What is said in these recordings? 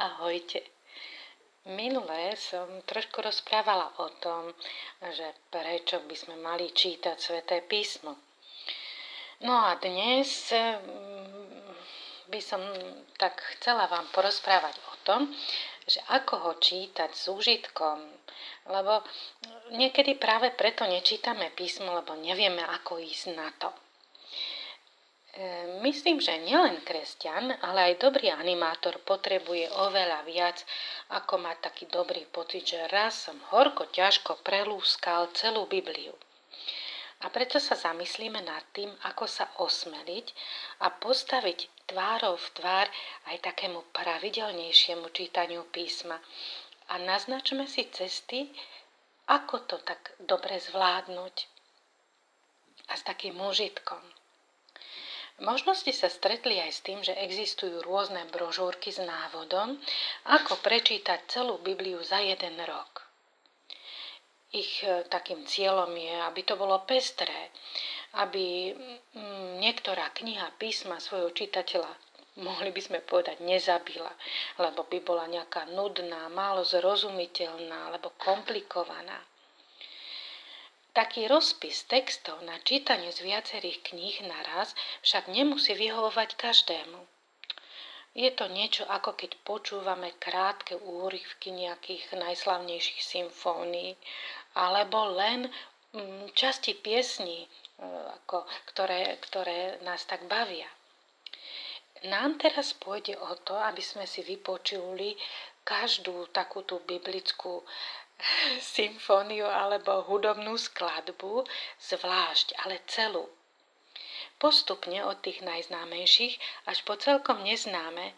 Ahojte. Minulé som trošku rozprávala o tom, že prečo by sme mali čítať Sveté písmo. No a dnes mm, by som tak chcela vám porozprávať o tom, že ako ho čítať s úžitkom, lebo niekedy práve preto nečítame písmo, lebo nevieme, ako ísť na to. E, myslím, že nielen kresťan, ale aj dobrý animátor potrebuje oveľa viac, ako mať taký dobrý pocit, že raz som horko ťažko prelúskal celú Bibliu. A preto sa zamyslíme nad tým, ako sa osmeliť a postaviť tvárov v tvár aj takému pravidelnejšiemu čítaniu písma. A naznačme si cesty, ako to tak dobre zvládnuť. A s takým úžitkom. Možno ste sa stretli aj s tým, že existujú rôzne brožúrky s návodom, ako prečítať celú Bibliu za jeden rok. Ich e, takým cieľom je, aby to bolo pestré, aby mm, niektorá kniha písma svojho čitateľa mohli by sme povedať, nezabila, lebo by bola nejaká nudná, málo zrozumiteľná alebo komplikovaná. Taký rozpis textov na čítanie z viacerých kníh naraz však nemusí vyhovovať každému. Je to niečo ako keď počúvame krátke úryvky nejakých najslavnejších symfónií alebo len mm, časti piesní, e, ako, ktoré, ktoré nás tak bavia. Nám teraz pôjde o to, aby sme si vypočuli každú takúto biblickú symfóniu alebo hudobnú skladbu zvlášť, ale celú. Postupne od tých najznámejších až po celkom neznáme,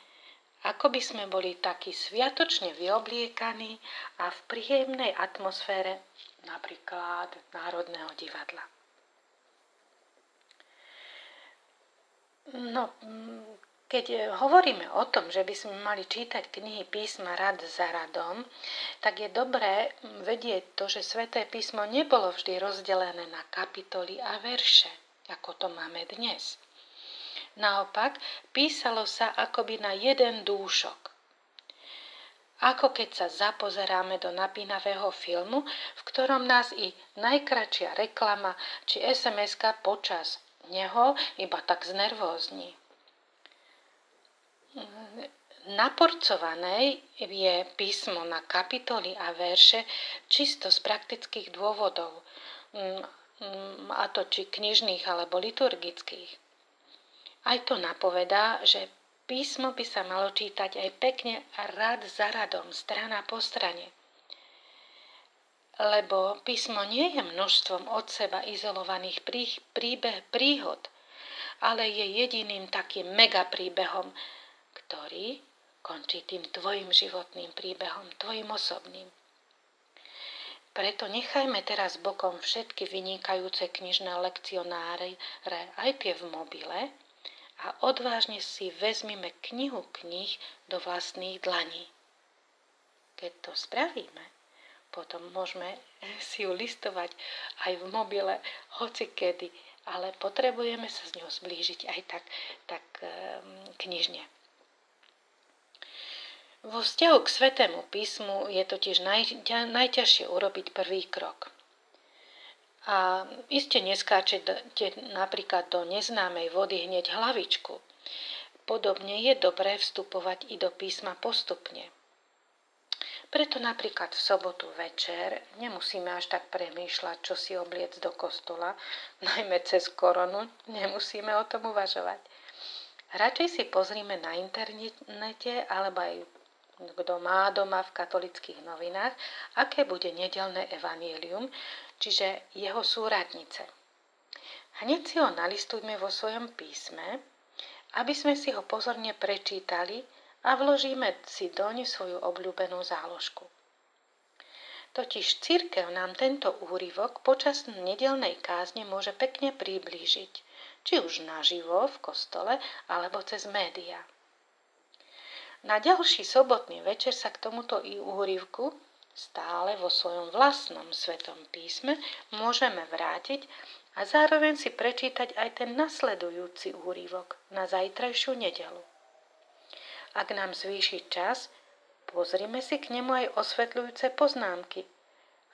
ako by sme boli takí sviatočne vyobliekaní a v príjemnej atmosfére napríklad Národného divadla. No, keď e, hovoríme o tom, že by sme mali čítať knihy písma rad za radom, tak je dobré vedieť to, že sväté písmo nebolo vždy rozdelené na kapitoly a verše, ako to máme dnes. Naopak, písalo sa akoby na jeden dúšok. Ako keď sa zapozeráme do napínavého filmu, v ktorom nás i najkračšia reklama či SMS-ka počas neho iba tak znervózni. Naporcované je písmo na kapitoly a verše čisto z praktických dôvodov, mm, mm, a to či knižných alebo liturgických. Aj to napovedá, že písmo by sa malo čítať aj pekne rad za radom, strana po strane. Lebo písmo nie je množstvom od seba izolovaných príbeh, príhod, ale je jediným takým megapríbehom, ktorý končí tým tvojim životným príbehom, tvojim osobným. Preto nechajme teraz bokom všetky vynikajúce knižné lekcionáre, aj tie v mobile, a odvážne si vezmime knihu knih do vlastných dlaní. Keď to spravíme, potom môžeme si ju listovať aj v mobile, hoci kedy, ale potrebujeme sa s ňou zblížiť aj tak, tak um, knižne. Vo vzťahu k Svetému písmu je totiž naj, najťažšie urobiť prvý krok. A iste neskáčete napríklad do neznámej vody hneď hlavičku. Podobne je dobré vstupovať i do písma postupne. Preto napríklad v sobotu večer nemusíme až tak premýšľať, čo si obliec do kostola, najmä cez koronu, nemusíme o tom uvažovať. Radšej si pozrime na internete alebo aj kto má doma v katolických novinách, aké bude nedelné evanielium, čiže jeho súradnice. Hneď si ho nalistujme vo svojom písme, aby sme si ho pozorne prečítali a vložíme si doň svoju obľúbenú záložku. Totiž církev nám tento úryvok počas nedelnej kázne môže pekne priblížiť, či už naživo v kostole alebo cez médiá. Na ďalší sobotný večer sa k tomuto i úrivku stále vo svojom vlastnom svetom písme môžeme vrátiť a zároveň si prečítať aj ten nasledujúci úrivok na zajtrajšiu nedelu. Ak nám zvýši čas, pozrime si k nemu aj osvetľujúce poznámky.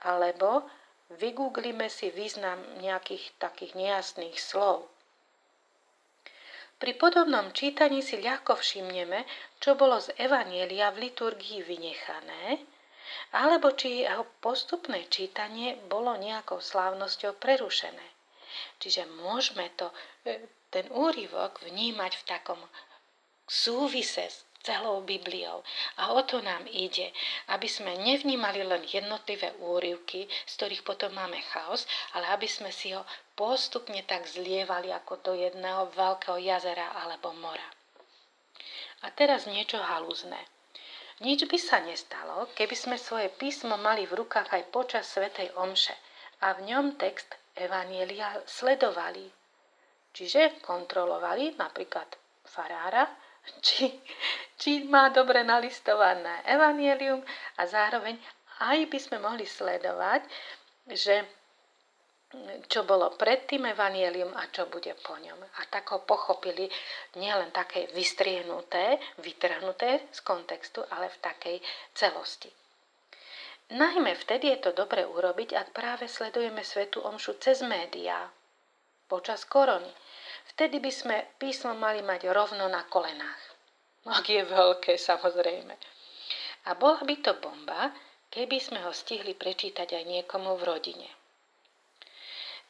Alebo vygooglime si význam nejakých takých nejasných slov. Pri podobnom čítaní si ľahko všimneme, čo bolo z Evanielia v liturgii vynechané, alebo či jeho postupné čítanie bolo nejakou slávnosťou prerušené. Čiže môžeme to, e, ten úryvok vnímať v takom súvise s celou Bibliou. A o to nám ide, aby sme nevnímali len jednotlivé úryvky, z ktorých potom máme chaos, ale aby sme si ho postupne tak zlievali ako do jedného veľkého jazera alebo mora. A teraz niečo halúzne. Nič by sa nestalo, keby sme svoje písmo mali v rukách aj počas Svetej Omše a v ňom text Evanielia sledovali. Čiže kontrolovali napríklad farára, či, či má dobre nalistované evanielium a zároveň aj by sme mohli sledovať, že čo bolo pred tým evanielium a čo bude po ňom. A tak ho pochopili nielen také vystriehnuté, vytrhnuté z kontextu, ale v takej celosti. Najmä vtedy je to dobre urobiť, ak práve sledujeme svetu omšu cez médiá počas korony. Vtedy by sme písmo mali mať rovno na kolenách. Ak je veľké, samozrejme. A bola by to bomba, keby sme ho stihli prečítať aj niekomu v rodine.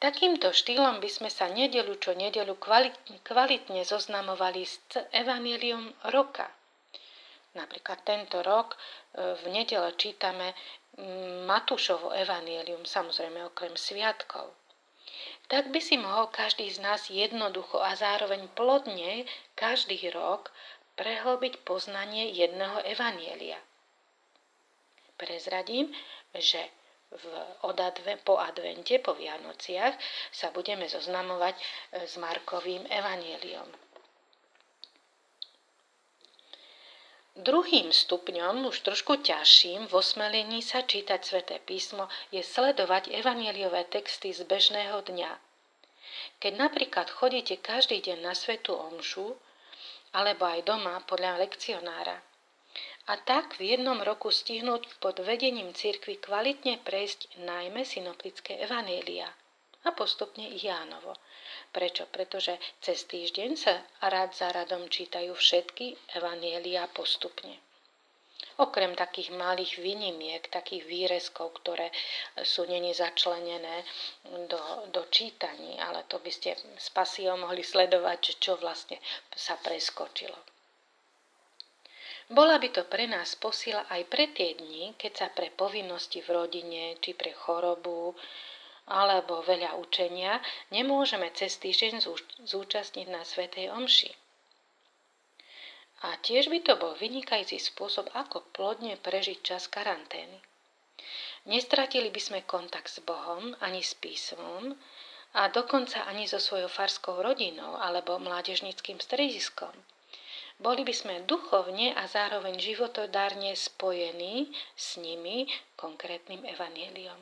Takýmto štýlom by sme sa nedelu čo nedelu kvalitne, kvalitne zoznamovali s Evangelium roka. Napríklad tento rok e, v nedele čítame Matúšovo Evangelium, samozrejme okrem sviatkov tak by si mohol každý z nás jednoducho a zároveň plodne každý rok prehlbiť poznanie jedného evanielia. Prezradím, že v, od po advente, po Vianociach sa budeme zoznamovať e, s Markovým evanieliom. Druhým stupňom, už trošku ťažším, v osmelení sa čítať sväté písmo je sledovať evanieliové texty z bežného dňa. Keď napríklad chodíte každý deň na svetú omšu, alebo aj doma podľa lekcionára, a tak v jednom roku stihnúť pod vedením cirkvy kvalitne prejsť najmä synoptické evanélia a postupne ich Jánovo. Prečo? Pretože cez týždeň sa rad za radom čítajú všetky evanielia postupne. Okrem takých malých výnimiek, takých výrezkov, ktoré sú není začlenené do, do čítaní, ale to by ste s pasiou mohli sledovať, čo vlastne sa preskočilo. Bola by to pre nás posila aj pre tie dni, keď sa pre povinnosti v rodine či pre chorobu alebo veľa učenia, nemôžeme cez týždeň zúčastniť na Svetej Omši. A tiež by to bol vynikajúci spôsob, ako plodne prežiť čas karantény. Nestratili by sme kontakt s Bohom ani s písmom a dokonca ani so svojou farskou rodinou alebo mládežnickým strediskom. Boli by sme duchovne a zároveň životodárne spojení s nimi konkrétnym evanieliom.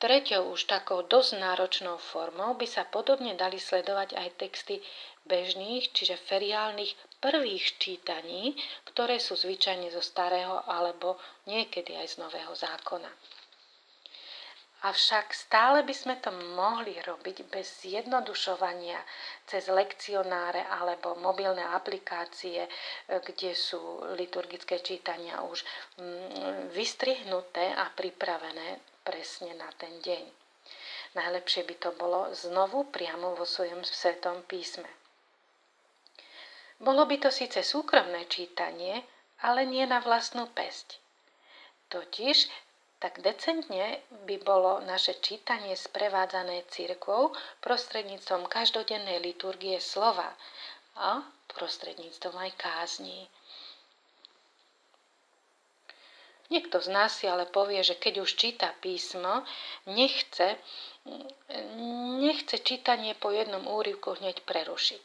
Treťou už takou dosť náročnou formou by sa podobne dali sledovať aj texty bežných, čiže feriálnych prvých čítaní, ktoré sú zvyčajne zo starého alebo niekedy aj z nového zákona. Avšak stále by sme to mohli robiť bez zjednodušovania cez lekcionáre alebo mobilné aplikácie, kde sú liturgické čítania už mm, vystrihnuté a pripravené presne na ten deň. Najlepšie by to bolo znovu priamo vo svojom svetom písme. Bolo by to síce súkromné čítanie, ale nie na vlastnú pesť. Totiž tak decentne by bolo naše čítanie sprevádzané cirkvou prostredníctvom každodennej liturgie slova a prostredníctvom aj kázní. Niekto z nás si ale povie, že keď už číta písmo, nechce, nechce čítanie po jednom úryvku hneď prerušiť.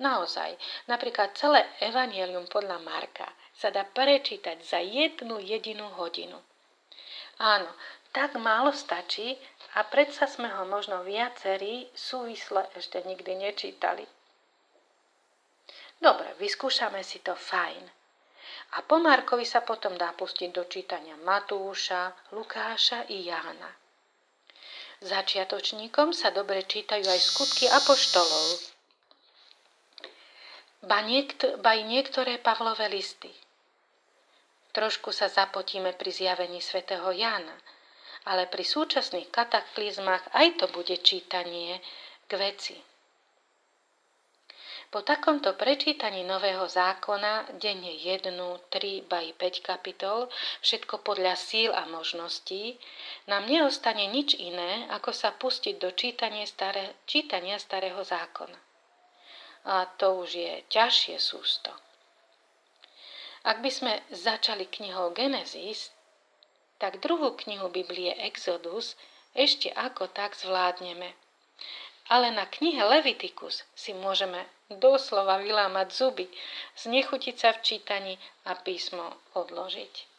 Naozaj, napríklad celé Evangelium podľa Marka sa dá prečítať za jednu jedinú hodinu. Áno, tak málo stačí a predsa sme ho možno viacerí súvisle ešte nikdy nečítali. Dobre, vyskúšame si to fajn. A po Markovi sa potom dá pustiť do čítania Matúša, Lukáša i Jána. Začiatočníkom sa dobre čítajú aj skutky apoštolov, ba, niekt- ba i niektoré Pavlové listy. Trošku sa zapotíme pri zjavení svätého Jána, ale pri súčasných kataklizmách aj to bude čítanie k veci. Po takomto prečítaní Nového zákona, denne jednu, tri, ba i 5 kapitol, všetko podľa síl a možností, nám neostane nič iné, ako sa pustiť do čítania, staré, čítania Starého zákona. A to už je ťažšie sústo. Ak by sme začali knihou Genesis, tak druhú knihu Biblie Exodus ešte ako tak zvládneme. Ale na knihe Leviticus si môžeme doslova vylámať zuby, znechutiť sa v čítaní a písmo odložiť.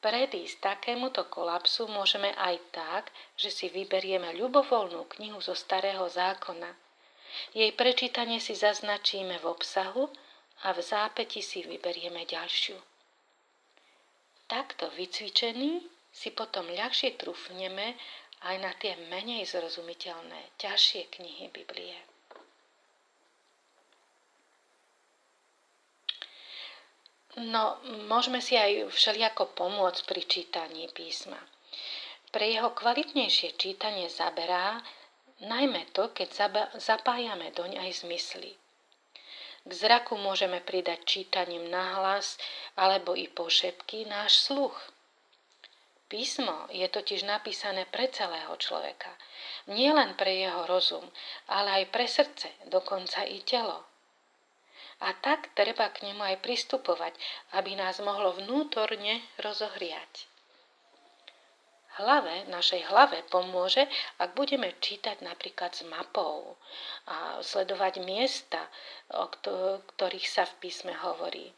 Predísť takémuto kolapsu môžeme aj tak, že si vyberieme ľubovoľnú knihu zo Starého zákona. Jej prečítanie si zaznačíme v obsahu a v zápäti si vyberieme ďalšiu. Takto vycvičený si potom ľahšie trúfneme aj na tie menej zrozumiteľné, ťažšie knihy Biblie. No, môžeme si aj všelijako pomôcť pri čítaní písma. Pre jeho kvalitnejšie čítanie zaberá najmä to, keď zapájame doň aj zmysly. K zraku môžeme pridať čítaním nahlas alebo i pošepky náš sluch – Písmo je totiž napísané pre celého človeka. Nie len pre jeho rozum, ale aj pre srdce, dokonca i telo. A tak treba k nemu aj pristupovať, aby nás mohlo vnútorne rozohriať. Hlave, našej hlave pomôže, ak budeme čítať napríklad s mapou a sledovať miesta, o ktorých sa v písme hovorí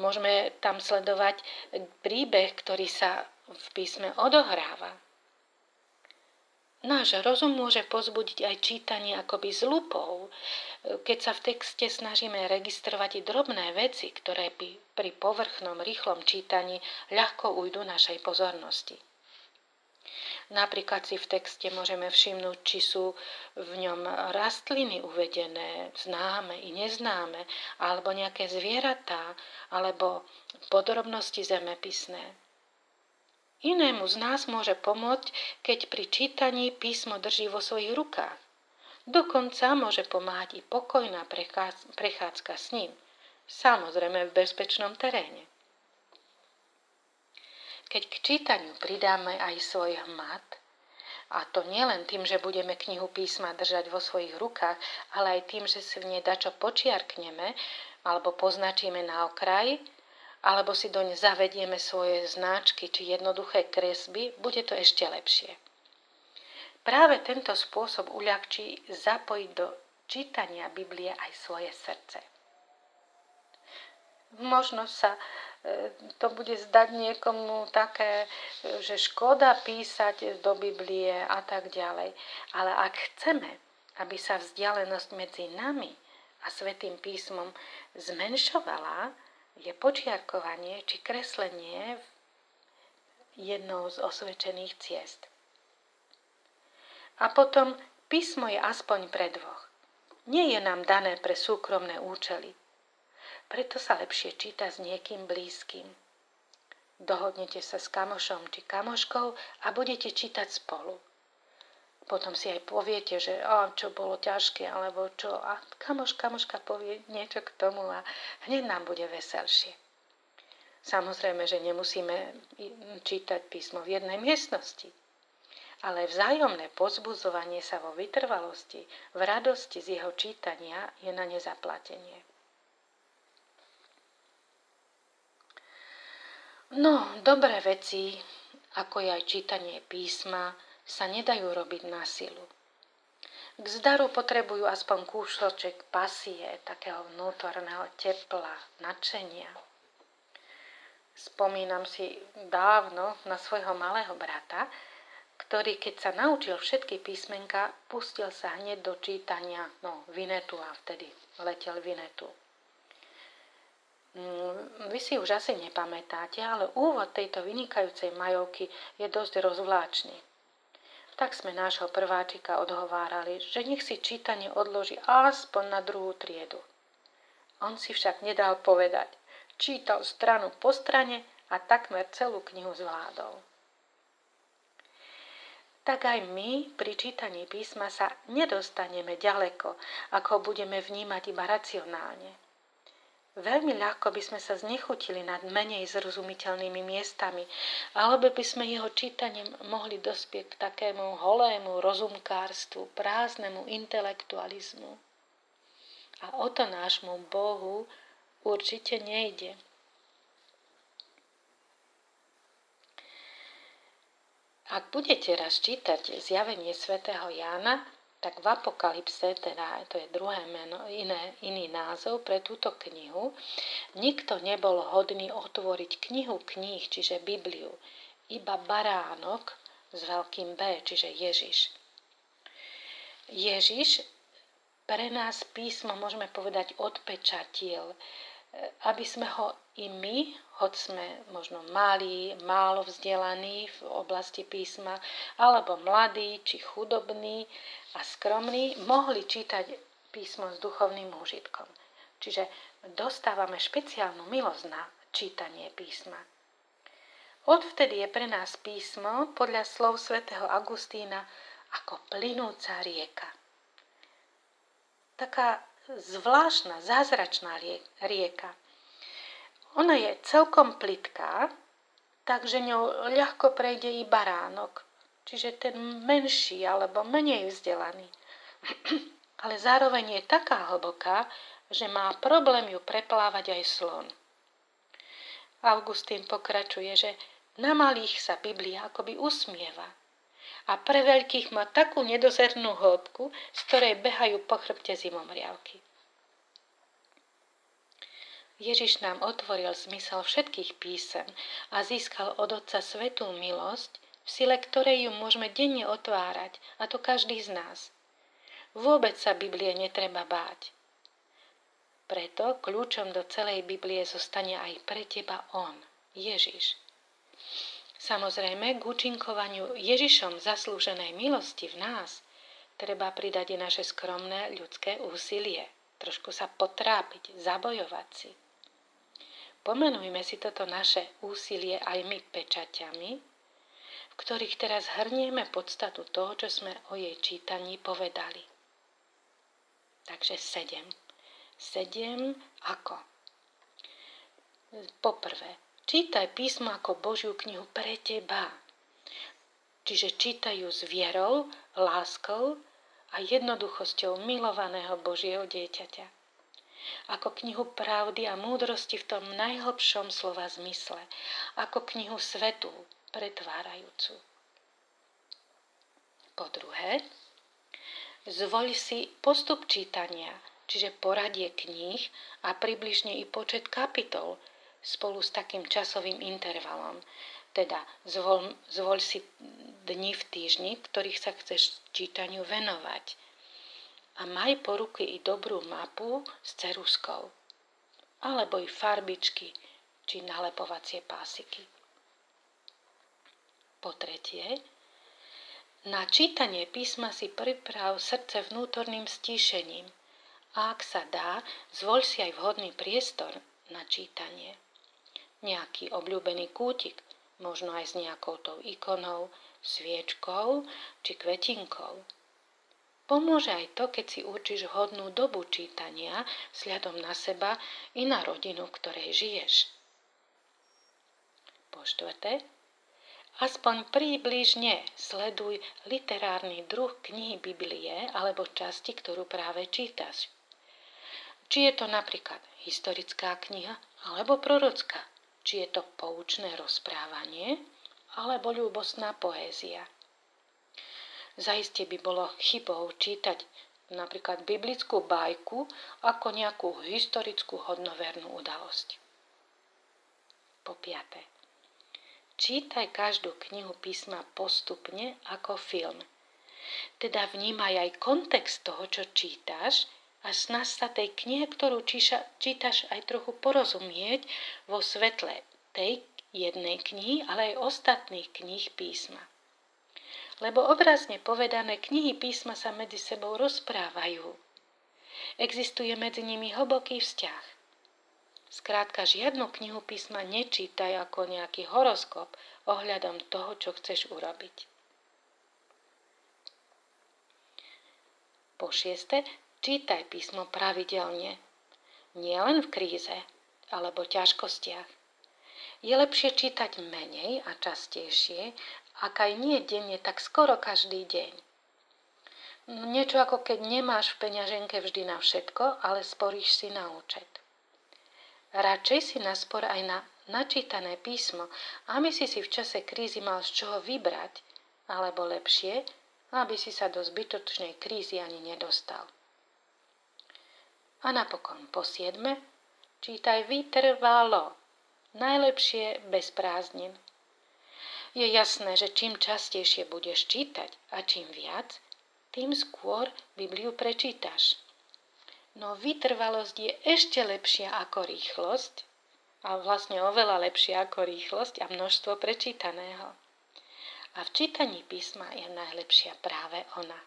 môžeme tam sledovať príbeh, ktorý sa v písme odohráva. Náš rozum môže pozbudiť aj čítanie akoby z lupou, keď sa v texte snažíme registrovať i drobné veci, ktoré by pri povrchnom, rýchlom čítaní ľahko ujdu našej pozornosti. Napríklad si v texte môžeme všimnúť, či sú v ňom rastliny uvedené, známe i neznáme, alebo nejaké zvieratá, alebo podrobnosti zemepisné. Inému z nás môže pomôcť, keď pri čítaní písmo drží vo svojich rukách. Dokonca môže pomáhať i pokojná prechádzka s ním, samozrejme v bezpečnom teréne. Keď k čítaniu pridáme aj svoj hmat, a to nielen tým, že budeme knihu písma držať vo svojich rukách, ale aj tým, že si v nej dačo počiarkneme alebo poznačíme na okraj, alebo si doň zavedieme svoje značky či jednoduché kresby, bude to ešte lepšie. Práve tento spôsob uľahčí zapojiť do čítania Biblie aj svoje srdce. Možno sa to bude zdať niekomu také, že škoda písať do Biblie a tak ďalej. Ale ak chceme, aby sa vzdialenosť medzi nami a Svetým písmom zmenšovala, je počiarkovanie či kreslenie jednou z osvedčených ciest. A potom písmo je aspoň pre dvoch. Nie je nám dané pre súkromné účely – preto sa lepšie číta s niekým blízkym. Dohodnete sa s kamošom či kamoškou a budete čítať spolu. Potom si aj poviete, že o, čo bolo ťažké, alebo čo. A kamoš, kamoška povie niečo k tomu a hneď nám bude veselšie. Samozrejme, že nemusíme čítať písmo v jednej miestnosti. Ale vzájomné pozbudzovanie sa vo vytrvalosti, v radosti z jeho čítania je na nezaplatenie. No, dobré veci, ako je aj čítanie písma, sa nedajú robiť na silu. K zdaru potrebujú aspoň kúšoček pasie, takého vnútorného tepla, nadšenia. Spomínam si dávno na svojho malého brata, ktorý keď sa naučil všetky písmenka, pustil sa hneď do čítania, no, Vinetu a vtedy letel Vinetu. Mm, vy si už asi nepamätáte, ale úvod tejto vynikajúcej majovky je dosť rozvláčny. Tak sme nášho prváčika odhovárali, že nech si čítanie odloží aspoň na druhú triedu. On si však nedal povedať. Čítal stranu po strane a takmer celú knihu zvládol tak aj my pri čítaní písma sa nedostaneme ďaleko, ako budeme vnímať iba racionálne. Veľmi ľahko by sme sa znechutili nad menej zrozumiteľnými miestami, alebo by sme jeho čítaním mohli dospieť k takému holému rozumkárstvu, prázdnemu intelektualizmu. A o to nášmu Bohu určite nejde. Ak budete raz čítať zjavenie svätého Jána, tak v Apokalypse, teda to je druhé meno, iné, iný názov pre túto knihu, nikto nebol hodný otvoriť knihu kníh, čiže Bibliu, iba baránok s veľkým B, čiže Ježiš. Ježiš pre nás písmo, môžeme povedať, odpečatil, aby sme ho i my, hoď sme možno malí, málo vzdelaní v oblasti písma, alebo mladí či chudobní a skromní, mohli čítať písmo s duchovným úžitkom. Čiže dostávame špeciálnu milosť na čítanie písma. Odvtedy je pre nás písmo, podľa slov svätého Agustína, ako plynúca rieka. Taká zvláštna, zázračná rieka. Ona je celkom plitká, takže ňou ľahko prejde i baránok, čiže ten menší alebo menej vzdelaný. Ale zároveň je taká hlboká, že má problém ju preplávať aj slon. Augustín pokračuje, že na malých sa Biblia akoby usmieva a pre veľkých má takú nedozernú hĺbku, z ktorej behajú po chrbte zimomriavky. Ježiš nám otvoril zmysel všetkých písem a získal od Otca svetú milosť, v sile ktorej ju môžeme denne otvárať, a to každý z nás. Vôbec sa Biblie netreba báť. Preto kľúčom do celej Biblie zostane aj pre teba On, Ježiš. Samozrejme, k účinkovaniu Ježišom zaslúženej milosti v nás treba pridať i naše skromné ľudské úsilie. Trošku sa potrápiť, zabojovať si. Pomenujme si toto naše úsilie aj my pečaťami, ktorých teraz hrnieme podstatu toho, čo sme o jej čítaní povedali. Takže sedem. Sedem ako? Poprvé, čítaj písmo ako Božiu knihu pre teba. Čiže čítajú s vierou, láskou a jednoduchosťou milovaného Božieho dieťaťa ako knihu pravdy a múdrosti v tom najhlbšom slova zmysle, ako knihu svetu pretvárajúcu. Po druhé, zvoľ si postup čítania, čiže poradie kníh a približne i počet kapitol spolu s takým časovým intervalom. Teda zvoľ, zvoľ si dni v týždni, ktorých sa chceš čítaniu venovať a maj po ruky i dobrú mapu s ceruskou, alebo i farbičky či nalepovacie pásiky. Po tretie, na čítanie písma si priprav srdce vnútorným stíšením a ak sa dá, zvoľ si aj vhodný priestor na čítanie. Nejaký obľúbený kútik, možno aj s nejakou tou ikonou, sviečkou či kvetinkou Pomôže aj to, keď si určíš hodnú dobu čítania vzhľadom na seba i na rodinu, v ktorej žiješ. Po štvrté, aspoň príbližne sleduj literárny druh knihy Biblie alebo časti, ktorú práve čítaš. Či je to napríklad historická kniha alebo prorocká, či je to poučné rozprávanie alebo ľúbostná poézia. Zaiste by bolo chybou čítať napríklad biblickú bajku ako nejakú historickú hodnovernú udalosť. Po piaté. Čítaj každú knihu písma postupne ako film. Teda vnímaj aj kontext toho, čo čítaš a snaž sa tej knihe, ktorú číša, čítaš aj trochu porozumieť vo svetle tej jednej knihy, ale aj ostatných kníh písma. Lebo obrazne povedané, knihy písma sa medzi sebou rozprávajú. Existuje medzi nimi hlboký vzťah. Skrátka, žiadnu knihu písma nečítaj ako nejaký horoskop ohľadom toho, čo chceš urobiť. Po šieste, čítaj písmo pravidelne. Nie len v kríze alebo ťažkostiach. Je lepšie čítať menej a častejšie, ak aj nie denne, tak skoro každý deň. Niečo ako keď nemáš v peňaženke vždy na všetko, ale sporíš si na účet. Radšej si naspor aj na načítané písmo, aby si si v čase krízy mal z čoho vybrať, alebo lepšie, aby si sa do zbytočnej krízy ani nedostal. A napokon po siedme, čítaj vytrvalo, najlepšie bez prázdnin. Je jasné, že čím častejšie budeš čítať a čím viac, tým skôr Bibliu prečítaš. No vytrvalosť je ešte lepšia ako rýchlosť a vlastne oveľa lepšia ako rýchlosť a množstvo prečítaného. A v čítaní písma je najlepšia práve ona.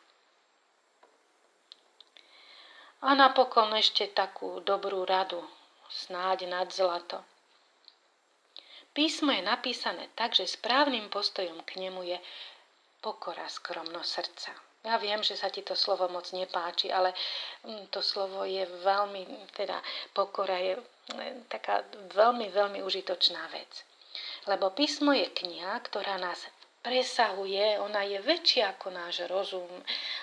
A napokon ešte takú dobrú radu, snáď nad zlato. Písmo je napísané tak, že správnym postojom k nemu je pokora skromnosť srdca. Ja viem, že sa ti to slovo moc nepáči, ale mm, to slovo je veľmi, teda pokora je mm, taká veľmi, veľmi užitočná vec. Lebo písmo je kniha, ktorá nás presahuje, ona je väčšia ako náš rozum,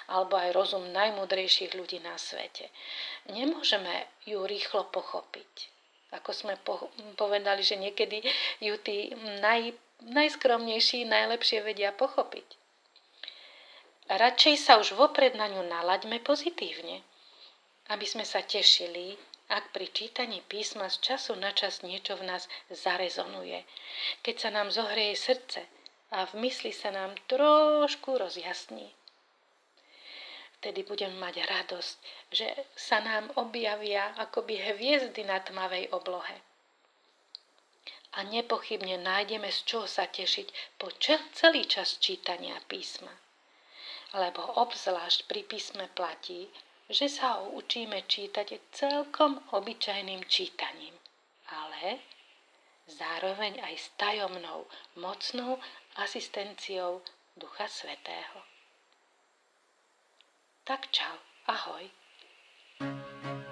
alebo aj rozum najmudrejších ľudí na svete. Nemôžeme ju rýchlo pochopiť. Ako sme po, povedali, že niekedy ju tí naj, najskromnejší najlepšie vedia pochopiť. Radšej sa už vopred na ňu nalaďme pozitívne, aby sme sa tešili, ak pri čítaní písma z času na čas niečo v nás zarezonuje, keď sa nám zohreje srdce a v mysli sa nám trošku rozjasní. Vtedy budem mať radosť, že sa nám objavia akoby hviezdy na tmavej oblohe. A nepochybne nájdeme z čoho sa tešiť po celý čas čítania písma lebo obzvlášť pri písme platí, že sa ho učíme čítať celkom obyčajným čítaním, ale zároveň aj s tajomnou, mocnou asistenciou Ducha Svetého. Tak čau, ahoj. thank you